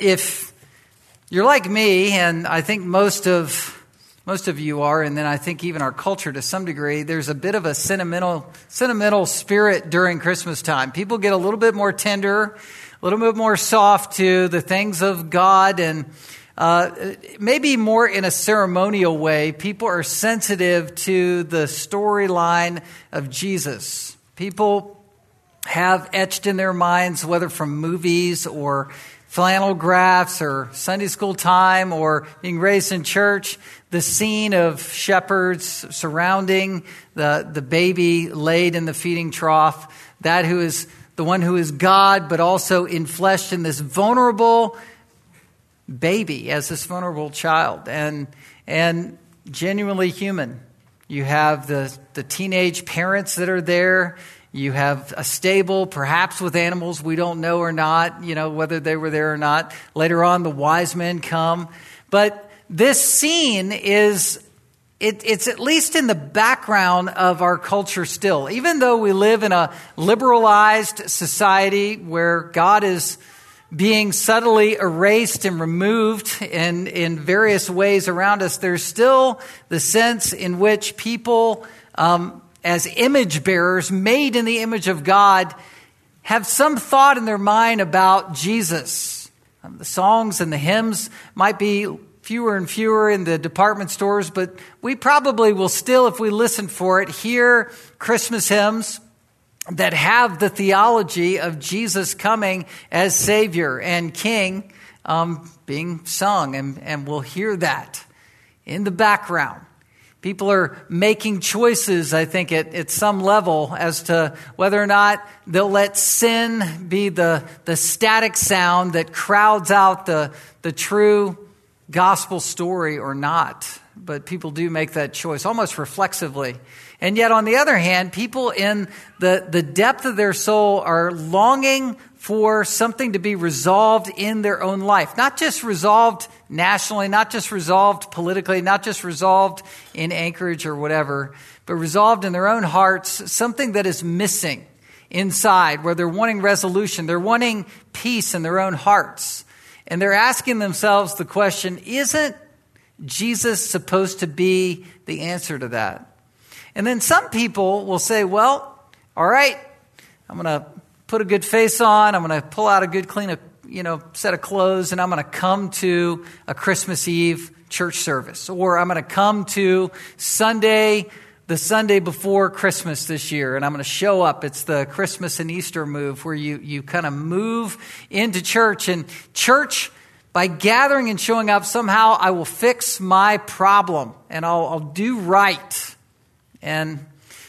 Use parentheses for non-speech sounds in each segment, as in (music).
if you're like me, and I think most of most of you are, and then I think even our culture to some degree, there's a bit of a sentimental sentimental spirit during Christmas time. People get a little bit more tender, a little bit more soft to the things of God, and uh, maybe more in a ceremonial way. People are sensitive to the storyline of Jesus. People have etched in their minds, whether from movies or flannel graphs or Sunday school time or being raised in church, the scene of shepherds surrounding the, the baby laid in the feeding trough, that who is the one who is God, but also in flesh in this vulnerable baby, as this vulnerable child, and, and genuinely human. You have the, the teenage parents that are there. You have a stable, perhaps with animals we don't know or not, you know, whether they were there or not. Later on, the wise men come. But this scene is, it, it's at least in the background of our culture still. Even though we live in a liberalized society where God is being subtly erased and removed in, in various ways around us, there's still the sense in which people um, as image bearers, made in the image of God, have some thought in their mind about Jesus. Um, the songs and the hymns might be fewer and fewer in the department stores, but we probably will still, if we listen for it, hear Christmas hymns that have the theology of Jesus coming as Savior and King um, being sung, and, and we'll hear that in the background. People are making choices, I think, at, at some level as to whether or not they'll let sin be the, the static sound that crowds out the, the true gospel story or not. But people do make that choice almost reflexively. And yet, on the other hand, people in the, the depth of their soul are longing for something to be resolved in their own life. Not just resolved nationally, not just resolved politically, not just resolved in Anchorage or whatever, but resolved in their own hearts, something that is missing inside, where they're wanting resolution, they're wanting peace in their own hearts. And they're asking themselves the question isn't Jesus supposed to be the answer to that? And then some people will say, well, all right, I'm going to put a good face on, I'm going to pull out a good, clean you know, set of clothes and I'm going to come to a Christmas Eve church service. Or I'm going to come to Sunday, the Sunday before Christmas this year, and I'm going to show up. It's the Christmas and Easter move where you, you kind of move into church. And church, by gathering and showing up, somehow I will fix my problem and I'll, I'll do right. And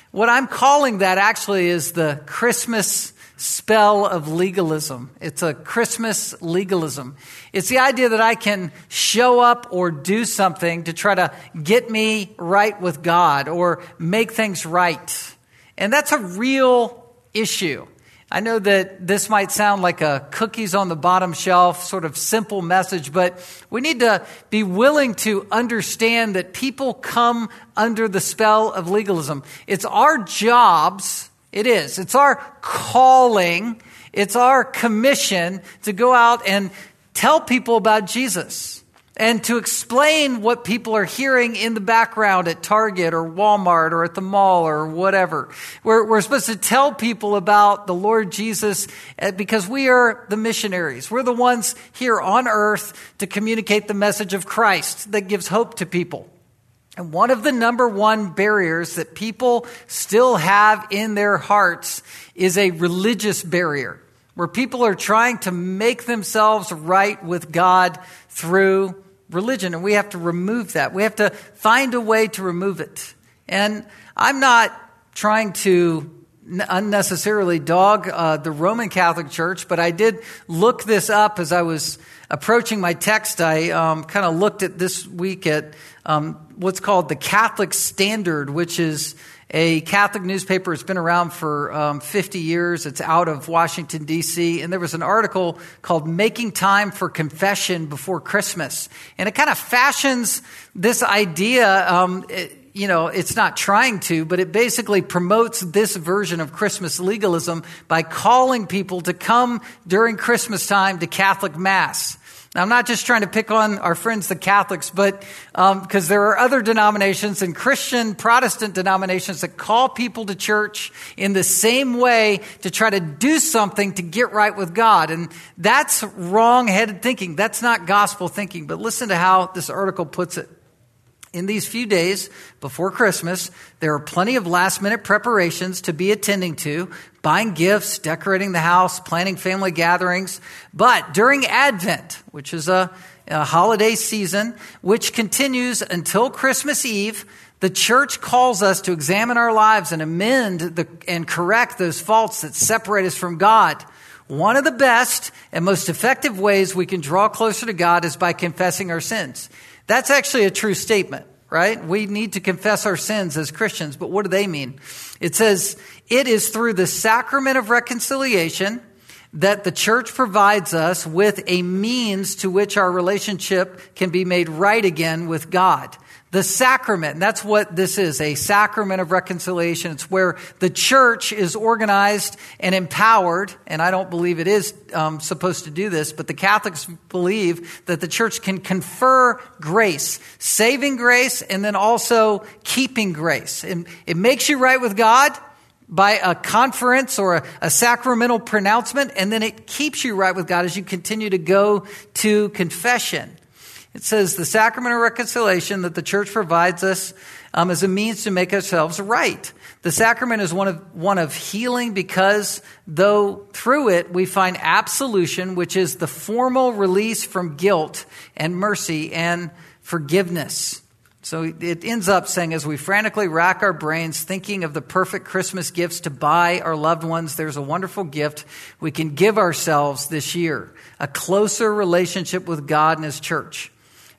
what I'm calling that actually is the Christmas spell of legalism. It's a Christmas legalism. It's the idea that I can show up or do something to try to get me right with God or make things right. And that's a real issue. I know that this might sound like a cookies on the bottom shelf sort of simple message, but we need to be willing to understand that people come under the spell of legalism. It's our jobs it is. It's our calling, it's our commission to go out and tell people about Jesus and to explain what people are hearing in the background at Target or Walmart or at the mall or whatever. We're, we're supposed to tell people about the Lord Jesus eh, because we are the missionaries. We're the ones here on earth to communicate the message of Christ that gives hope to people. And one of the number one barriers that people still have in their hearts is a religious barrier, where people are trying to make themselves right with God through religion. And we have to remove that. We have to find a way to remove it. And I'm not trying to unnecessarily dog uh, the Roman Catholic Church, but I did look this up as I was approaching my text. I um, kind of looked at this week at um, what's called the Catholic Standard, which is a Catholic newspaper. It's been around for um, 50 years. It's out of Washington, D.C. And there was an article called Making Time for Confession Before Christmas. And it kind of fashions this idea. Um, it, you know, it's not trying to, but it basically promotes this version of Christmas legalism by calling people to come during Christmas time to Catholic Mass. Now, I'm not just trying to pick on our friends, the Catholics, but because um, there are other denominations and Christian Protestant denominations that call people to church in the same way to try to do something to get right with God. And that's wrong headed thinking. That's not gospel thinking. But listen to how this article puts it. In these few days before Christmas, there are plenty of last minute preparations to be attending to, buying gifts, decorating the house, planning family gatherings. But during Advent, which is a, a holiday season, which continues until Christmas Eve, the church calls us to examine our lives and amend the, and correct those faults that separate us from God. One of the best and most effective ways we can draw closer to God is by confessing our sins. That's actually a true statement, right? We need to confess our sins as Christians, but what do they mean? It says, it is through the sacrament of reconciliation that the church provides us with a means to which our relationship can be made right again with God. The sacrament, And that's what this is, a sacrament of reconciliation. It's where the church is organized and empowered, and I don't believe it is um, supposed to do this, but the Catholics believe that the church can confer grace, saving grace, and then also keeping grace. And it makes you right with God by a conference or a, a sacramental pronouncement, and then it keeps you right with God as you continue to go to confession. It says the sacrament of reconciliation that the church provides us um, as a means to make ourselves right. The sacrament is one of, one of healing because though through it we find absolution, which is the formal release from guilt and mercy and forgiveness. So it ends up saying, as we frantically rack our brains thinking of the perfect Christmas gifts to buy our loved ones, there's a wonderful gift we can give ourselves this year a closer relationship with God and His church.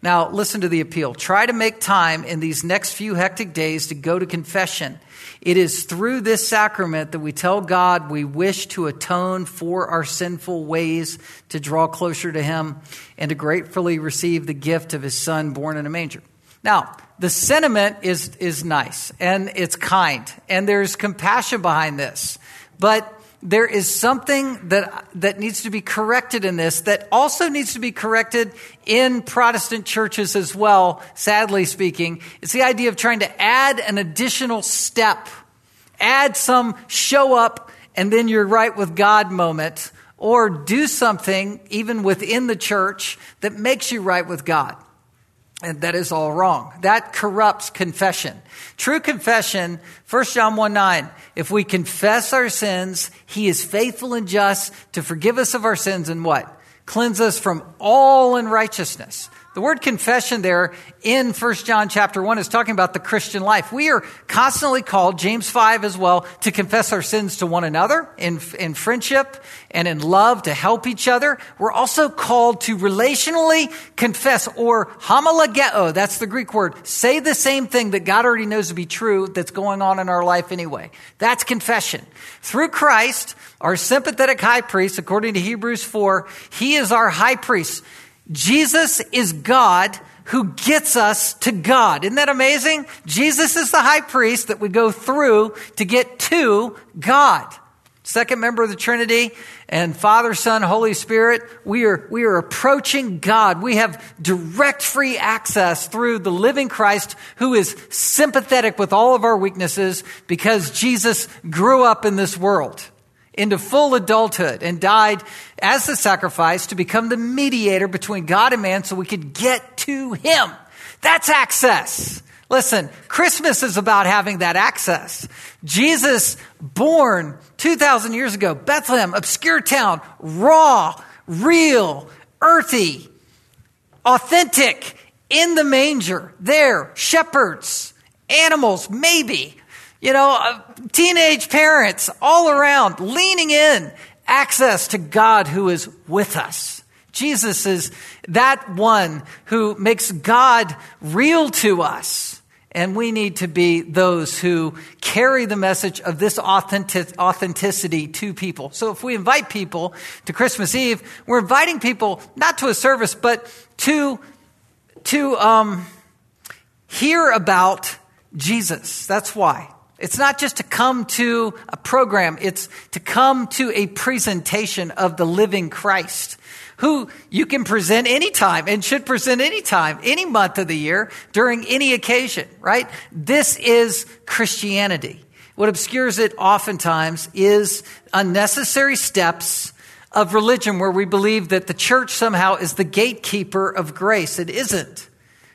Now, listen to the appeal. Try to make time in these next few hectic days to go to confession. It is through this sacrament that we tell God we wish to atone for our sinful ways, to draw closer to Him, and to gratefully receive the gift of His Son born in a manger. Now, the sentiment is, is nice and it's kind, and there's compassion behind this. But there is something that, that needs to be corrected in this that also needs to be corrected in Protestant churches as well, sadly speaking. It's the idea of trying to add an additional step, add some show up and then you're right with God moment, or do something even within the church that makes you right with God. And that is all wrong. That corrupts confession. True confession, 1 John 1 9, if we confess our sins, he is faithful and just to forgive us of our sins and what? Cleanse us from all unrighteousness. The word confession there in 1 John chapter 1 is talking about the Christian life. We are constantly called, James 5 as well, to confess our sins to one another in, in friendship and in love to help each other. We're also called to relationally confess or homologeo, that's the Greek word, say the same thing that God already knows to be true that's going on in our life anyway. That's confession. Through Christ, our sympathetic high priest, according to Hebrews 4, he is our high priest Jesus is God who gets us to God. Isn't that amazing? Jesus is the high priest that we go through to get to God. Second member of the Trinity and Father, Son, Holy Spirit, we are, we are approaching God. We have direct free access through the living Christ who is sympathetic with all of our weaknesses because Jesus grew up in this world into full adulthood and died as the sacrifice to become the mediator between God and man so we could get to Him. That's access. Listen, Christmas is about having that access. Jesus, born 2,000 years ago, Bethlehem, obscure town, raw, real, earthy, authentic, in the manger, there, shepherds, animals, maybe, you know, uh, teenage parents all around leaning in, access to God who is with us. Jesus is that one who makes God real to us. And we need to be those who carry the message of this authentic, authenticity to people. So if we invite people to Christmas Eve, we're inviting people not to a service, but to, to um, hear about Jesus. That's why. It's not just to come to a program, it's to come to a presentation of the living Christ who you can present anytime and should present anytime, any month of the year, during any occasion, right? This is Christianity. What obscures it oftentimes is unnecessary steps of religion where we believe that the church somehow is the gatekeeper of grace. It isn't.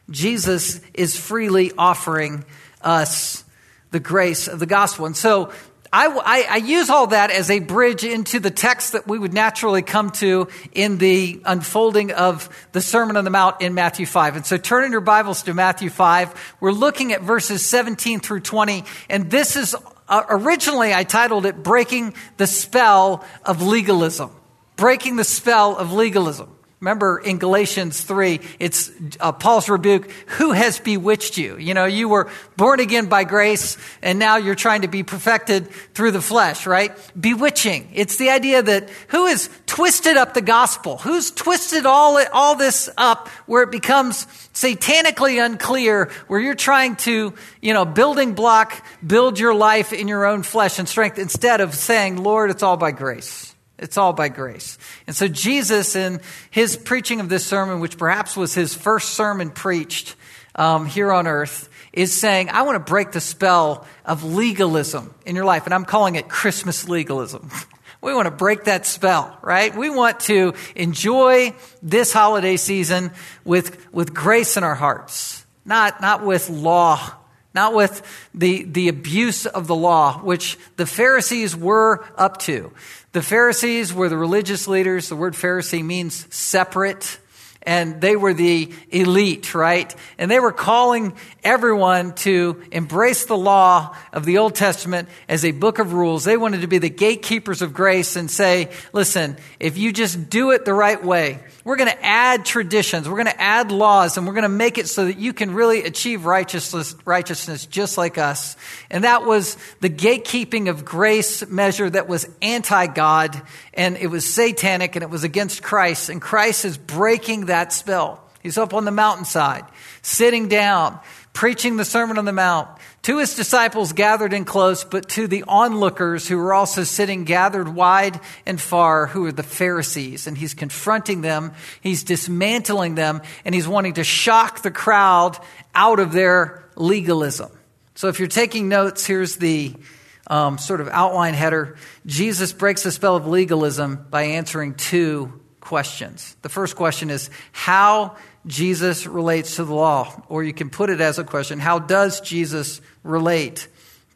Jesus is freely offering us the grace of the gospel. And so I, I, I, use all that as a bridge into the text that we would naturally come to in the unfolding of the Sermon on the Mount in Matthew 5. And so turn in your Bibles to Matthew 5. We're looking at verses 17 through 20. And this is uh, originally I titled it Breaking the Spell of Legalism. Breaking the Spell of Legalism. Remember in Galatians 3, it's uh, Paul's rebuke, who has bewitched you? You know, you were born again by grace and now you're trying to be perfected through the flesh, right? Bewitching. It's the idea that who has twisted up the gospel? Who's twisted all, all this up where it becomes satanically unclear, where you're trying to, you know, building block, build your life in your own flesh and strength instead of saying, Lord, it's all by grace. It's all by grace. And so Jesus, in his preaching of this sermon, which perhaps was his first sermon preached um, here on earth, is saying, I want to break the spell of legalism in your life. And I'm calling it Christmas legalism. (laughs) we want to break that spell, right? We want to enjoy this holiday season with, with grace in our hearts, not, not with law not with the, the abuse of the law, which the Pharisees were up to. The Pharisees were the religious leaders. The word Pharisee means separate. And they were the elite, right? And they were calling everyone to embrace the law of the Old Testament as a book of rules. They wanted to be the gatekeepers of grace and say, listen, if you just do it the right way, we're going to add traditions, we're going to add laws, and we're going to make it so that you can really achieve righteousness, righteousness just like us. And that was the gatekeeping of grace measure that was anti God, and it was satanic, and it was against Christ. And Christ is breaking that spell. He's up on the mountainside, sitting down, preaching the Sermon on the Mount, to his disciples gathered in close, but to the onlookers who were also sitting gathered wide and far, who are the Pharisees. And he's confronting them, he's dismantling them, and he's wanting to shock the crowd out of their legalism. So if you're taking notes, here's the um, sort of outline header. Jesus breaks the spell of legalism by answering two questions. The first question is How Jesus relates to the law. Or you can put it as a question How does Jesus relate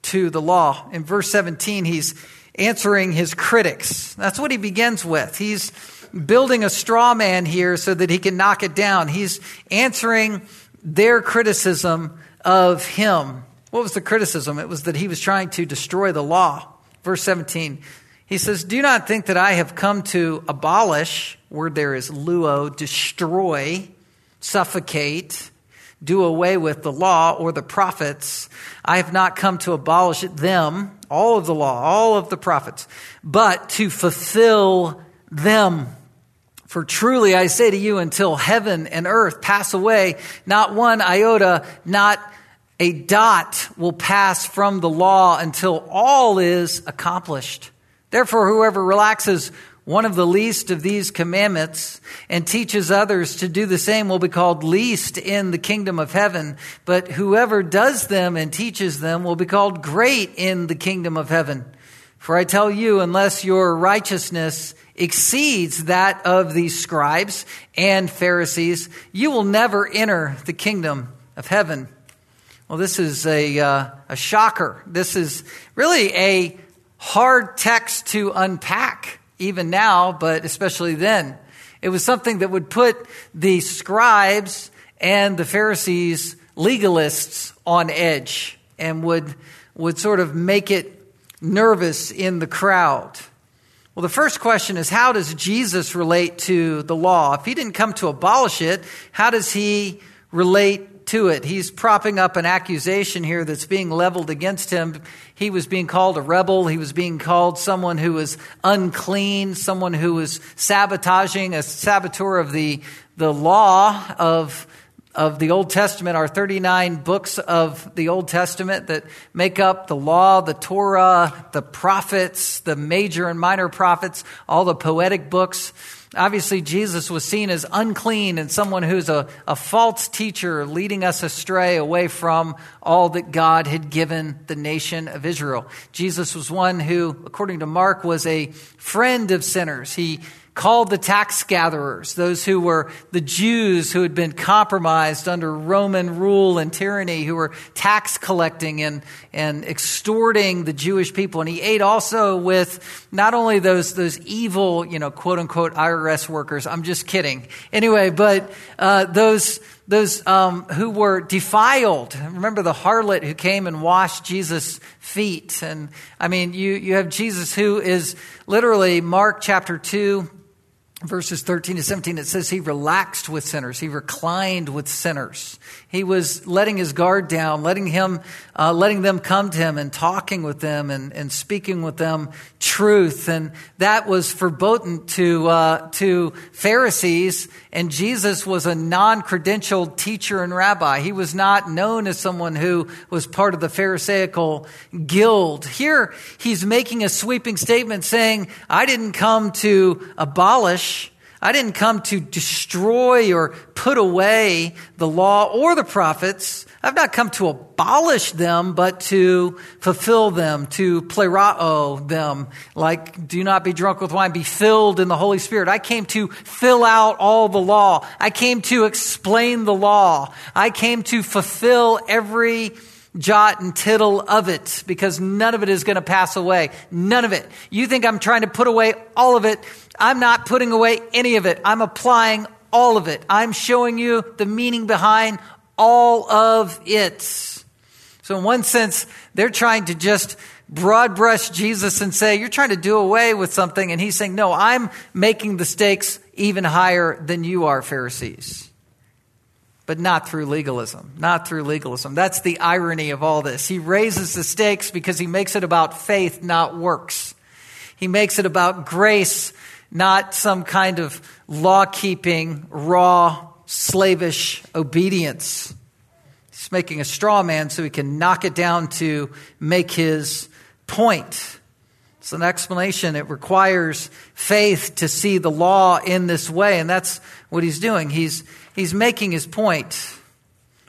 to the law? In verse 17, he's answering his critics. That's what he begins with. He's building a straw man here so that he can knock it down. He's answering their criticism of him. What was the criticism? It was that he was trying to destroy the law. Verse 17, he says, Do not think that I have come to abolish, word there is luo, destroy suffocate, do away with the law or the prophets. I have not come to abolish them, all of the law, all of the prophets, but to fulfill them. For truly I say to you, until heaven and earth pass away, not one iota, not a dot will pass from the law until all is accomplished. Therefore, whoever relaxes one of the least of these commandments and teaches others to do the same will be called least in the kingdom of heaven. But whoever does them and teaches them will be called great in the kingdom of heaven. For I tell you, unless your righteousness exceeds that of these scribes and Pharisees, you will never enter the kingdom of heaven. Well, this is a, uh, a shocker. This is really a hard text to unpack even now, but especially then. It was something that would put the scribes and the Pharisees, legalists, on edge and would, would sort of make it nervous in the crowd. Well, the first question is how does Jesus relate to the law? If he didn't come to abolish it, how does he relate to it. He's propping up an accusation here that's being leveled against him. He was being called a rebel. He was being called someone who was unclean, someone who was sabotaging, a saboteur of the, the law of, of the Old Testament, our 39 books of the Old Testament that make up the law, the Torah, the prophets, the major and minor prophets, all the poetic books. Obviously, Jesus was seen as unclean and someone who's a, a false teacher, leading us astray away from all that God had given the nation of Israel. Jesus was one who, according to Mark, was a friend of sinners. He called the tax gatherers, those who were the Jews who had been compromised under Roman rule and tyranny, who were tax collecting and, and extorting the Jewish people. And he ate also with not only those, those evil, you know, quote unquote IRS workers. I'm just kidding. Anyway, but uh, those those um, who were defiled. Remember the harlot who came and washed Jesus' feet. And I mean, you, you have Jesus who is literally, Mark chapter 2, verses 13 to 17, it says he relaxed with sinners. He reclined with sinners. He was letting his guard down, letting him, uh, letting them come to him and talking with them and, and speaking with them truth. And that was verboten to, uh, to Pharisees. And Jesus was a non-credentialed teacher and rabbi. He was not known as someone who was part of the Pharisaical guild. Here, he's making a sweeping statement saying, I didn't come to abolish I didn't come to destroy or put away the law or the prophets. I've not come to abolish them, but to fulfill them, to plerao them. Like, do not be drunk with wine, be filled in the Holy Spirit. I came to fill out all the law. I came to explain the law. I came to fulfill every jot and tittle of it because none of it is going to pass away. None of it. You think I'm trying to put away all of it. I'm not putting away any of it. I'm applying all of it. I'm showing you the meaning behind all of it. So, in one sense, they're trying to just broad brush Jesus and say, You're trying to do away with something. And he's saying, No, I'm making the stakes even higher than you are, Pharisees. But not through legalism. Not through legalism. That's the irony of all this. He raises the stakes because he makes it about faith, not works. He makes it about grace, not some kind of law keeping, raw, slavish obedience. He's making a straw man so he can knock it down to make his point. It's an explanation. It requires faith to see the law in this way, and that's what he's doing. He's, he's making his point.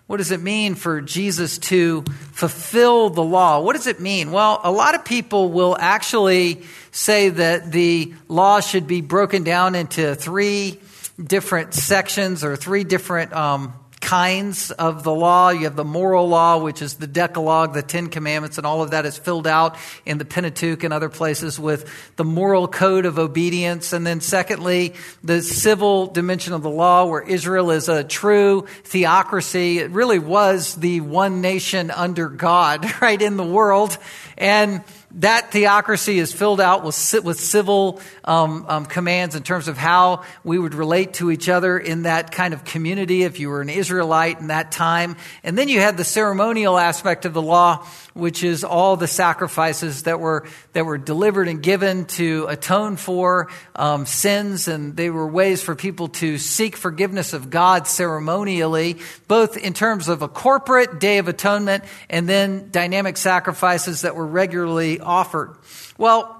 What does it mean for Jesus to fulfill the law? What does it mean? Well, a lot of people will actually say that the law should be broken down into three different sections or three different um, kinds of the law. You have the moral law, which is the Decalogue, the Ten Commandments, and all of that is filled out in the Pentateuch and other places with the moral code of obedience. And then secondly, the civil dimension of the law, where Israel is a true theocracy. It really was the one nation under God, (laughs) right, in the world. And that theocracy is filled out with, with civil um, um, commands in terms of how we would relate to each other in that kind of community if you were an Israelite in that time. And then you had the ceremonial aspect of the law, which is all the sacrifices that were that were delivered and given to atone for um, sins, and they were ways for people to seek forgiveness of God ceremonially, both in terms of a corporate day of atonement and then dynamic sacrifices that were regularly offered. Well.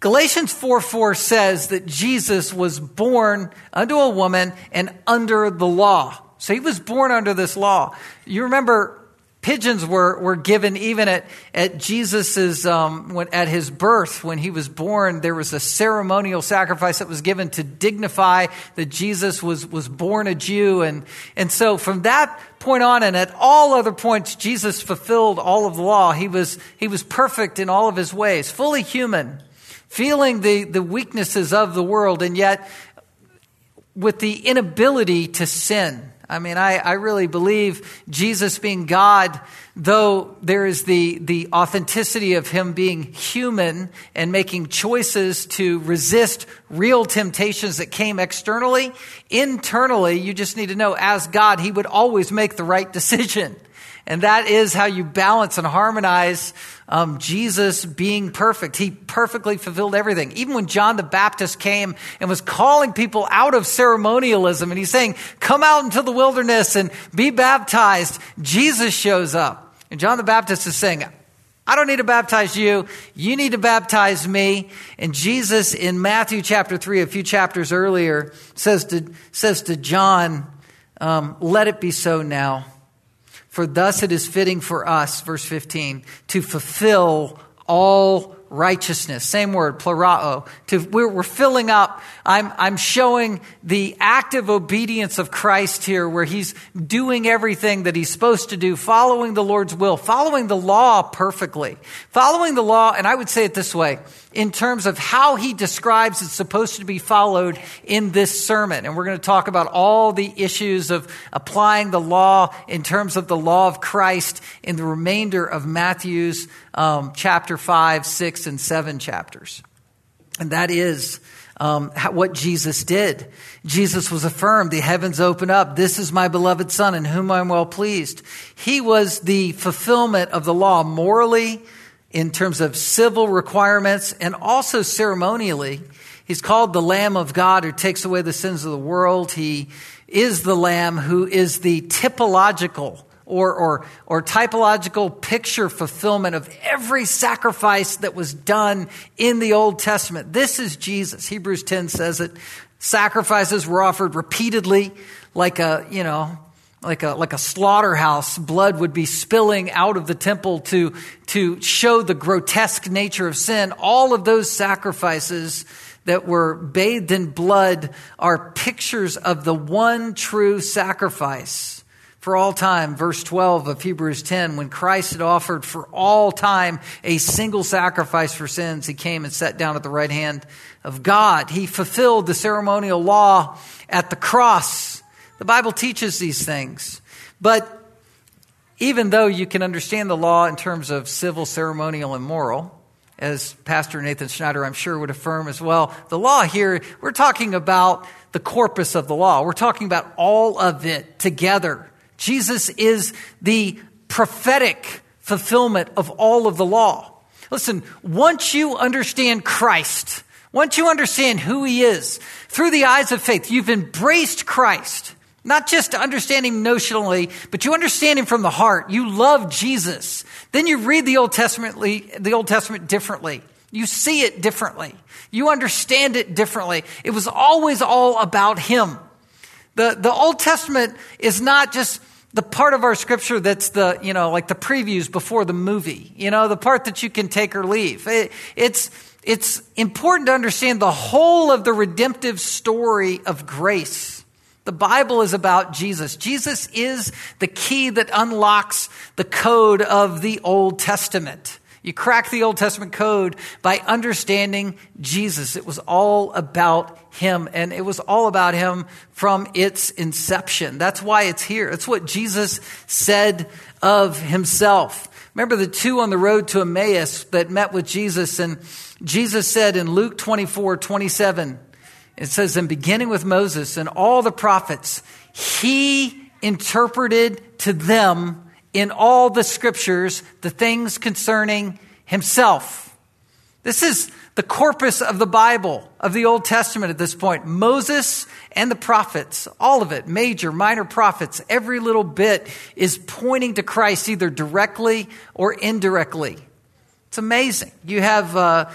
Galatians 4 4 says that Jesus was born unto a woman and under the law. So he was born under this law. You remember pigeons were, were given even at, at Jesus's, um, when, at his birth, when he was born, there was a ceremonial sacrifice that was given to dignify that Jesus was, was born a Jew. And, and so from that point on and at all other points, Jesus fulfilled all of the law. He was, he was perfect in all of his ways, fully human, feeling the, the weaknesses of the world, and yet with the inability to sin. I mean, I, I really believe Jesus being God, though there is the, the authenticity of him being human and making choices to resist real temptations that came externally, internally, you just need to know as God, he would always make the right decision. And that is how you balance and harmonize um, Jesus being perfect. He perfectly fulfilled everything. Even when John the Baptist came and was calling people out of ceremonialism and he's saying, come out into the wilderness and be baptized, Jesus shows up. And John the Baptist is saying, I don't need to baptize you. You need to baptize me. And Jesus in Matthew chapter 3, a few chapters earlier, says to, says to John, um, Let it be so now. For thus it is fitting for us, verse 15, to fulfill all righteousness. Same word, plerao. To, we're, we're filling up. I'm, I'm showing the active obedience of Christ here, where he's doing everything that he's supposed to do, following the Lord's will, following the law perfectly. Following the law, and I would say it this way, in terms of how he describes it's supposed to be followed in this sermon. And we're going to talk about all the issues of applying the law in terms of the law of Christ in the remainder of Matthew's um, chapter 5, 6, and 7 chapters. And that is um, what Jesus did. Jesus was affirmed. The heavens opened up. This is my beloved Son in whom I'm well pleased. He was the fulfillment of the law morally, in terms of civil requirements, and also ceremonially. He's called the Lamb of God who takes away the sins of the world. He is the Lamb who is the typological or, or, or typological picture fulfillment of every sacrifice that was done in the Old Testament. This is Jesus. Hebrews 10 says that Sacrifices were offered repeatedly, like a, you know, like a, like a slaughterhouse. Blood would be spilling out of the temple to, to show the grotesque nature of sin. All of those sacrifices that were bathed in blood are pictures of the one true sacrifice for all time, verse 12 of Hebrews 10, when Christ had offered for all time a single sacrifice for sins, he came and sat down at the right hand of God. He fulfilled the ceremonial law at the cross. The Bible teaches these things. But even though you can understand the law in terms of civil, ceremonial, and moral, as Pastor Nathan Schneider, I'm sure, would affirm as well, the law here, we're talking about the corpus of the law. We're talking about all of it together. Jesus is the prophetic fulfillment of all of the law. Listen, once you understand Christ, once you understand who he is through the eyes of faith, you've embraced Christ. Not just understanding notionally, but you understand him from the heart. You love Jesus. Then you read the Old Testament, the Old Testament differently. You see it differently. You understand it differently. It was always all about him. The, the Old Testament is not just the part of our scripture that's the, you know, like the previews before the movie, you know, the part that you can take or leave. It, it's, it's important to understand the whole of the redemptive story of grace. The Bible is about Jesus. Jesus is the key that unlocks the code of the Old Testament. You crack the Old Testament code by understanding Jesus. It was all about him, and it was all about him from its inception. That's why it's here. It's what Jesus said of himself. Remember the two on the road to Emmaus that met with Jesus, and Jesus said in Luke 24 27, it says, in beginning with Moses and all the prophets, he interpreted to them in all the scriptures the things concerning himself. This is the corpus of the Bible, of the Old Testament at this point. Moses and the prophets, all of it, major, minor prophets, every little bit is pointing to Christ either directly or indirectly. It's amazing. You have uh,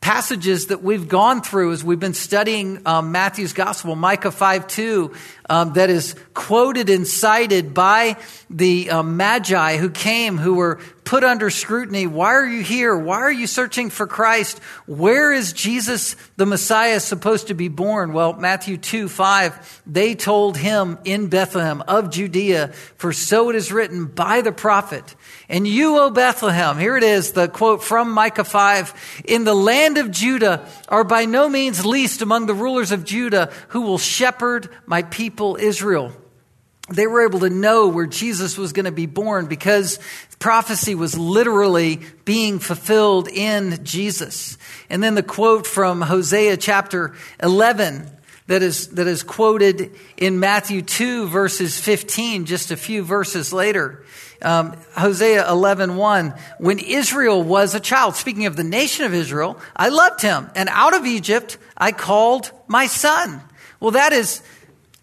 passages that we've gone through as we've been studying um, Matthew's gospel, Micah 5 2, um, that is quoted and cited by the uh, Magi who came, who were put under scrutiny. Why are you here? Why are you searching for Christ? Where is Jesus, the Messiah, supposed to be born? Well, Matthew 2 5, they told him in Bethlehem of Judea, for so it is written by the prophet. And you, O Bethlehem, here it is, the quote from Micah 5, in the land of Judah are by no means least among the rulers of Judah who will shepherd my people Israel. They were able to know where Jesus was going to be born because prophecy was literally being fulfilled in Jesus. And then the quote from Hosea chapter 11 that is, that is quoted in Matthew 2 verses 15, just a few verses later um, Hosea 11, 1, when Israel was a child, speaking of the nation of Israel, I loved him. And out of Egypt, I called my son. Well, that is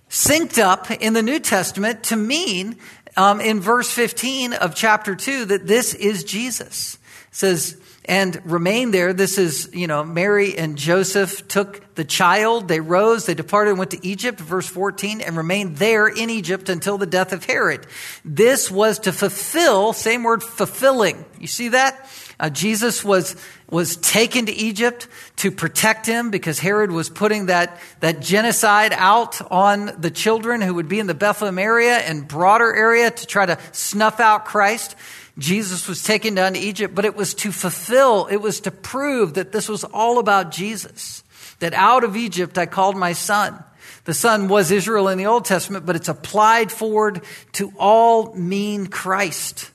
synced up in the New Testament to mean um, in verse 15 of chapter 2 that this is Jesus. says, and remained there. This is, you know, Mary and Joseph took the child. They rose, they departed and went to Egypt, verse 14, and remained there in Egypt until the death of Herod. This was to fulfill, same word, fulfilling. You see that? Uh, Jesus was, was taken to Egypt to protect him because Herod was putting that, that genocide out on the children who would be in the Bethlehem area and broader area to try to snuff out Christ. Jesus was taken down to Egypt, but it was to fulfill, it was to prove that this was all about Jesus. That out of Egypt I called my son. The son was Israel in the Old Testament, but it's applied forward to all mean Christ.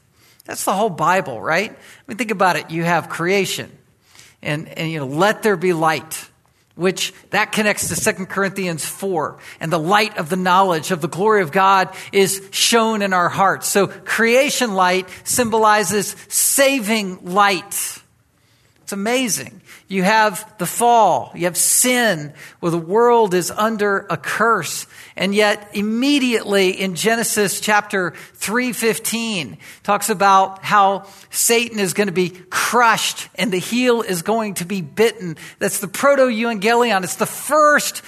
That's the whole Bible, right? I mean, think about it. You have creation and, and you know, let there be light which that connects to 2 Corinthians 4. And the light of the knowledge of the glory of God is shown in our hearts. So creation light symbolizes saving light. It's amazing. You have the fall, you have sin, where the world is under a curse. And yet immediately in Genesis chapter 3:15 talks about how Satan is going to be crushed and the heel is going to be bitten. That's the proto-evangelion. It's the first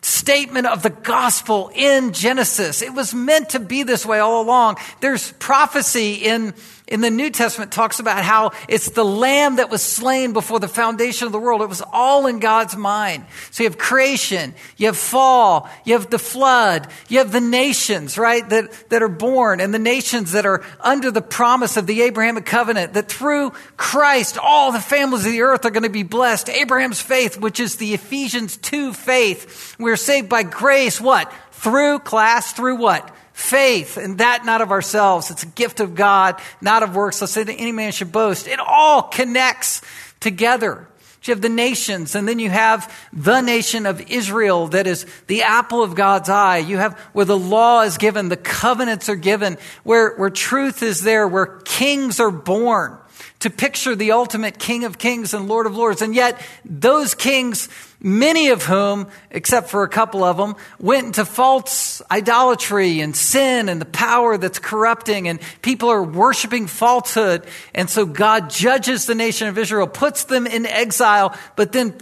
statement of the gospel in Genesis. It was meant to be this way all along. There's prophecy in in the New Testament talks about how it's the lamb that was slain before the foundation of the world. It was all in God's mind. So you have creation, you have fall, you have the flood, you have the nations, right, that, that are born and the nations that are under the promise of the Abrahamic covenant that through Christ, all the families of the earth are going to be blessed. Abraham's faith, which is the Ephesians 2 faith. We're saved by grace, what? Through class, through what? Faith, and that not of ourselves. It's a gift of God, not of works, lest any man should boast. It all connects together. You have the nations, and then you have the nation of Israel that is the apple of God's eye. You have where the law is given, the covenants are given, where, where truth is there, where kings are born to picture the ultimate King of Kings and Lord of Lords. And yet, those kings, many of whom, except for a couple of them, went into false idolatry and sin and the power that's corrupting, and people are worshiping falsehood. And so God judges the nation of Israel, puts them in exile, but then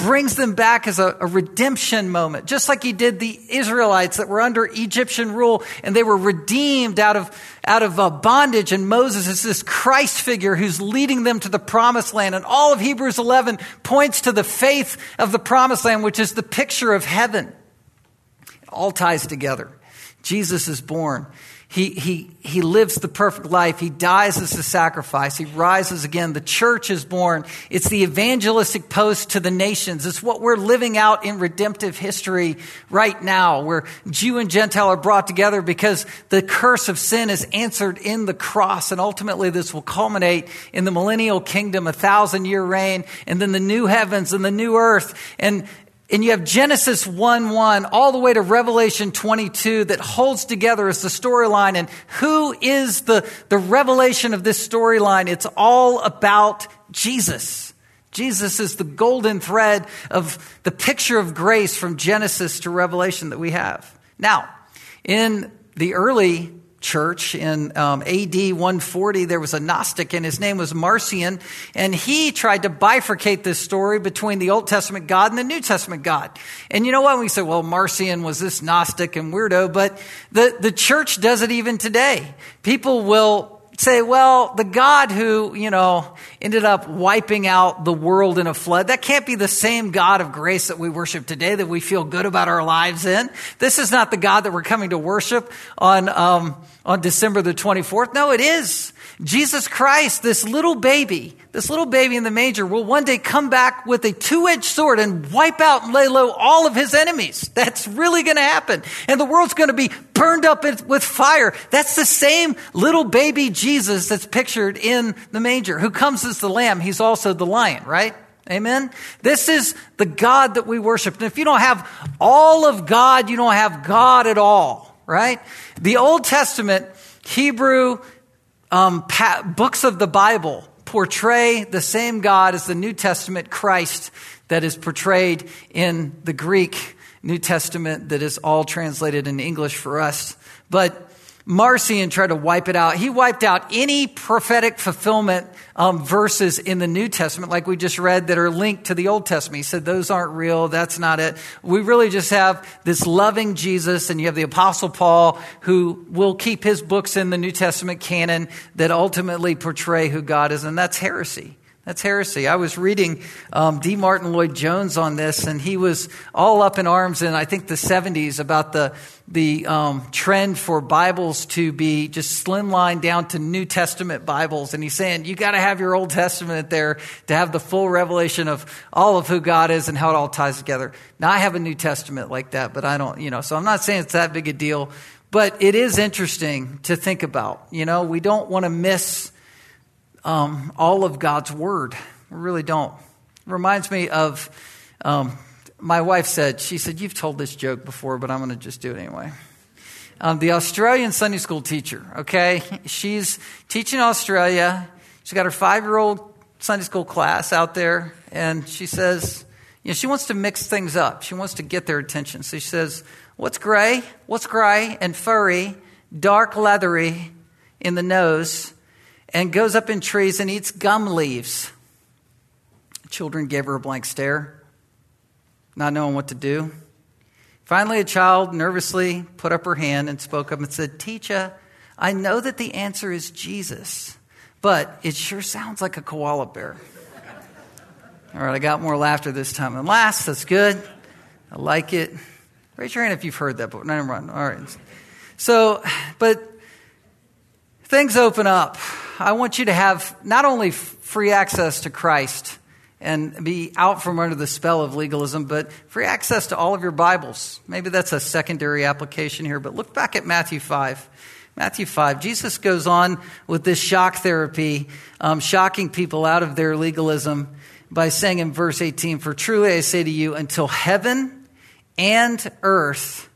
brings them back as a, a, redemption moment, just like he did the Israelites that were under Egyptian rule and they were redeemed out of, out of uh, bondage. And Moses is this Christ figure who's leading them to the promised land. And all of Hebrews 11 points to the faith of the promised land, which is the picture of heaven. It all ties together. Jesus is born. He, he, he lives the perfect life. He dies as a sacrifice. He rises again. The church is born. It's the evangelistic post to the nations. It's what we're living out in redemptive history right now, where Jew and Gentile are brought together because the curse of sin is answered in the cross. And ultimately, this will culminate in the millennial kingdom, a thousand year reign, and then the new heavens and the new earth. And, and you have Genesis 1 1 all the way to Revelation 22 that holds together as the storyline. And who is the, the revelation of this storyline? It's all about Jesus. Jesus is the golden thread of the picture of grace from Genesis to Revelation that we have. Now, in the early church in um, AD 140. There was a Gnostic, and his name was Marcion, and he tried to bifurcate this story between the Old Testament God and the New Testament God. And you know what? We say, well, Marcion was this Gnostic and weirdo, but the, the church does it even today. People will say, well, the God who, you know, ended up wiping out the world in a flood, that can't be the same God of grace that we worship today that we feel good about our lives in. This is not the God that we're coming to worship on, um, on December the 24th. No, it is. Jesus Christ, this little baby, this little baby in the manger will one day come back with a two-edged sword and wipe out and lay low all of his enemies. That's really going to happen. And the world's going to be burned up with fire. That's the same little baby Jesus that's pictured in the manger, who comes as the lamb. He's also the lion, right? Amen. This is the God that we worship. And if you don't have all of God, you don't have God at all, right? The Old Testament, Hebrew, um, pa- books of the Bible portray the same God as the New Testament Christ that is portrayed in the Greek New Testament that is all translated in English for us. But Marcion tried to wipe it out. He wiped out any prophetic fulfillment um, verses in the New Testament, like we just read, that are linked to the Old Testament. He said those aren't real. That's not it. We really just have this loving Jesus, and you have the Apostle Paul, who will keep his books in the New Testament canon that ultimately portray who God is, and that's heresy. That's heresy. I was reading um, D. Martyn Lloyd-Jones on this, and he was all up in arms in, I think, the 70s about the, the um, trend for Bibles to be just slimline down to New Testament Bibles. And he's saying, you got to have your Old Testament there to have the full revelation of all of who God is and how it all ties together. Now, I have a New Testament like that, but I don't, you know, so I'm not saying it's that big a deal. But it is interesting to think about. You know, we don't want to miss um, all of God's Word. We really don't. Reminds me of um, my wife said, she said, You've told this joke before, but I'm going to just do it anyway. Um, the Australian Sunday school teacher, okay? She's teaching Australia. She's got her five year old Sunday school class out there, and she says, you know, she wants to mix things up. She wants to get their attention. So she says, What's gray? What's gray and furry, dark leathery in the nose, and goes up in trees and eats gum leaves. Children gave her a blank stare, not knowing what to do. Finally, a child nervously put up her hand and spoke up and said, Teacher, I know that the answer is Jesus, but it sure sounds like a koala bear. All right, I got more laughter this time than last. That's good. I like it. Raise your hand if you've heard that, but never mind. All right. So, but things open up. I want you to have not only free access to Christ and be out from under the spell of legalism, but free access to all of your Bibles. Maybe that's a secondary application here, but look back at Matthew 5. Matthew 5. Jesus goes on with this shock therapy, um, shocking people out of their legalism by saying in verse 18, For truly I say to you, until heaven and earth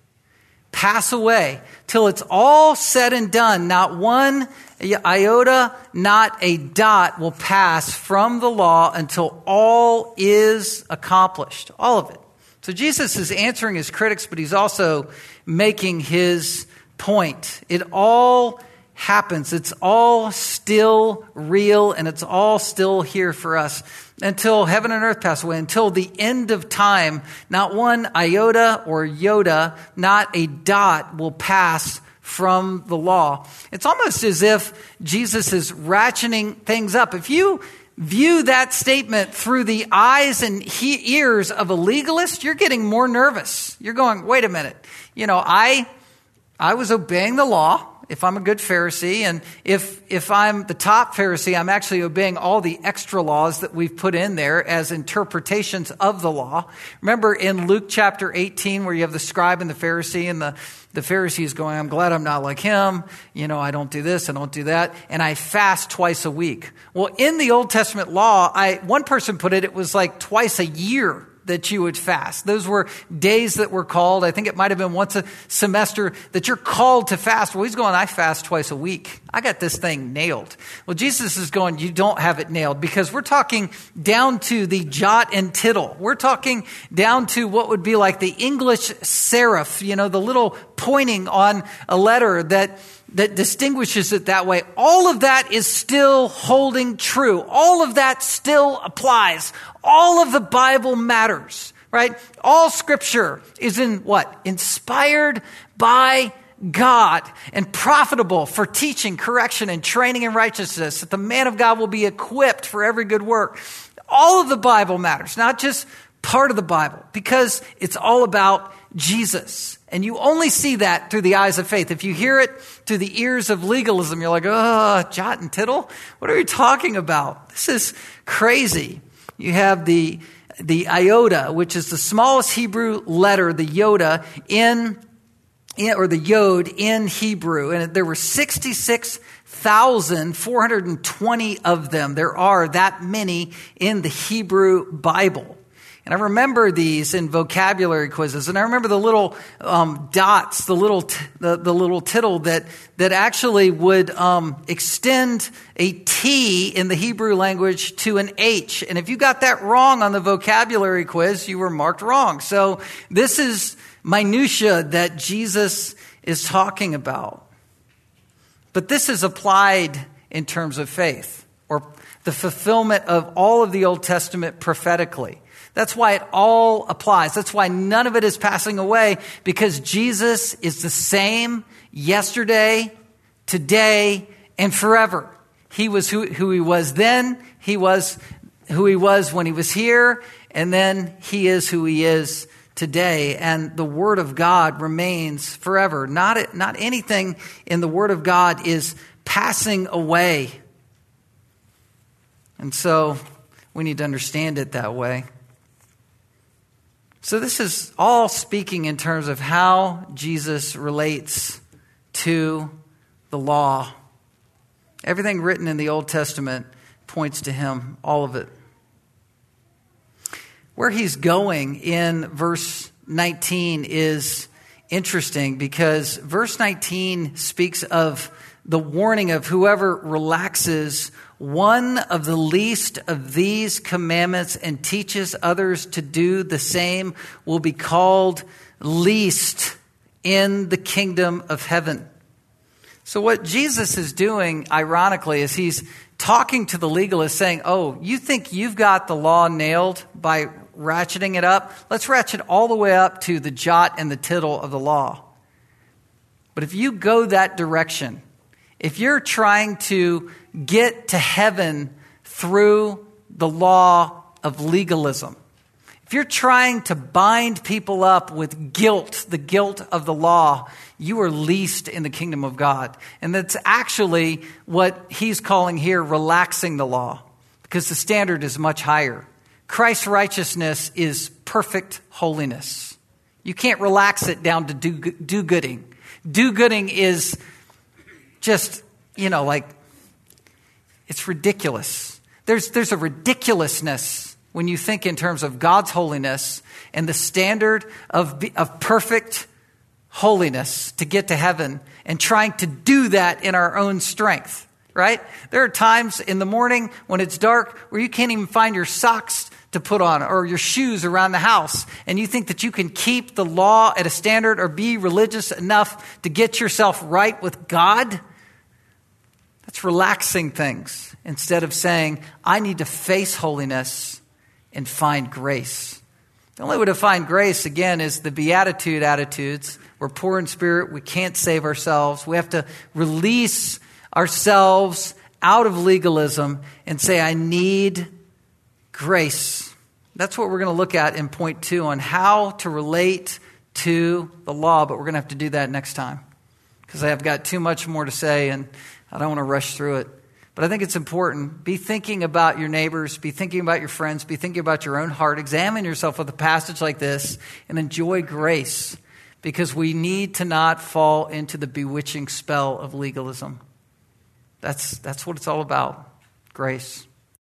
pass away, till it's all said and done, not one iota, not a dot will pass from the law until all is accomplished. All of it. So Jesus is answering his critics, but he's also making his point. It all happens. It's all still real and it's all still here for us until heaven and earth pass away, until the end of time. Not one iota or yoda, not a dot will pass from the law. It's almost as if Jesus is ratcheting things up. If you view that statement through the eyes and he- ears of a legalist, you're getting more nervous. You're going, wait a minute. You know, I, I was obeying the law if I'm a good Pharisee, and if, if I'm the top Pharisee, I'm actually obeying all the extra laws that we've put in there as interpretations of the law. Remember in Luke chapter 18, where you have the scribe and the Pharisee, and the, the Pharisee is going, I'm glad I'm not like him. You know, I don't do this, I don't do that, and I fast twice a week. Well, in the Old Testament law, I, one person put it, it was like twice a year that you would fast. Those were days that were called. I think it might have been once a semester that you're called to fast. Well, he's going, I fast twice a week. I got this thing nailed. Well, Jesus is going, you don't have it nailed because we're talking down to the jot and tittle. We're talking down to what would be like the English serif, you know, the little pointing on a letter that that distinguishes it that way, all of that is still holding true. All of that still applies. All of the Bible matters, right? All scripture is in what? Inspired by God and profitable for teaching, correction, and training in righteousness, that the man of God will be equipped for every good work. All of the Bible matters, not just part of the Bible, because it's all about Jesus. And you only see that through the eyes of faith. If you hear it through the ears of legalism, you're like, oh, jot and tittle? What are you talking about? This is crazy. You have the, the iota, which is the smallest Hebrew letter, the yoda, in, in or the yod in Hebrew. And there were 66,420 of them. There are that many in the Hebrew Bible. And I remember these in vocabulary quizzes, and I remember the little um, dots, the little t- the, the, little tittle that that actually would um, extend a T in the Hebrew language to an H. And if you got that wrong on the vocabulary quiz, you were marked wrong. So this is minutia that Jesus is talking about. But this is applied in terms of faith or the fulfillment of all of the Old Testament prophetically. That's why it all applies. That's why none of it is passing away because Jesus is the same yesterday, today, and forever. He was who, who he was then, he was who he was when he was here, and then he is who he is today. And the Word of God remains forever. Not, not anything in the Word of God is passing away. And so we need to understand it that way. So, this is all speaking in terms of how Jesus relates to the law. Everything written in the Old Testament points to him, all of it. Where he's going in verse 19 is interesting because verse 19 speaks of the warning of whoever relaxes one of the least of these commandments and teaches others to do the same will be called least in the kingdom of heaven. So, what Jesus is doing, ironically, is he's talking to the legalist saying, Oh, you think you've got the law nailed by ratcheting it up? Let's ratchet all the way up to the jot and the tittle of the law. But if you go that direction, if you're trying to get to heaven through the law of legalism, if you're trying to bind people up with guilt, the guilt of the law, you are least in the kingdom of God. And that's actually what he's calling here relaxing the law, because the standard is much higher. Christ's righteousness is perfect holiness. You can't relax it down to do, gooding. Do gooding is just, you know, like, it's ridiculous. There's, there's a ridiculousness when you think in terms of God's holiness and the standard of, of perfect holiness to get to heaven and trying to do that in our own strength, right? There are times in the morning when it's dark where you can't even find your socks to put on or your shoes around the house and you think that you can keep the law at a standard or be religious enough to get yourself right with God. That's relaxing things instead of saying, I need to face holiness and find grace. The only way to find grace, again, is the beatitude attitudes. We're poor in spirit. We can't save ourselves. We have to release ourselves out of legalism and say, I need grace. That's what we're going to look at in point two on how to relate to the law, but we're going to have to do that next time because I have got too much more to say and I don't want to rush through it. But I think it's important. Be thinking about your neighbors, be thinking about your friends, be thinking about your own heart. Examine yourself with a passage like this and enjoy grace because we need to not fall into the bewitching spell of legalism. That's, that's what it's all about grace.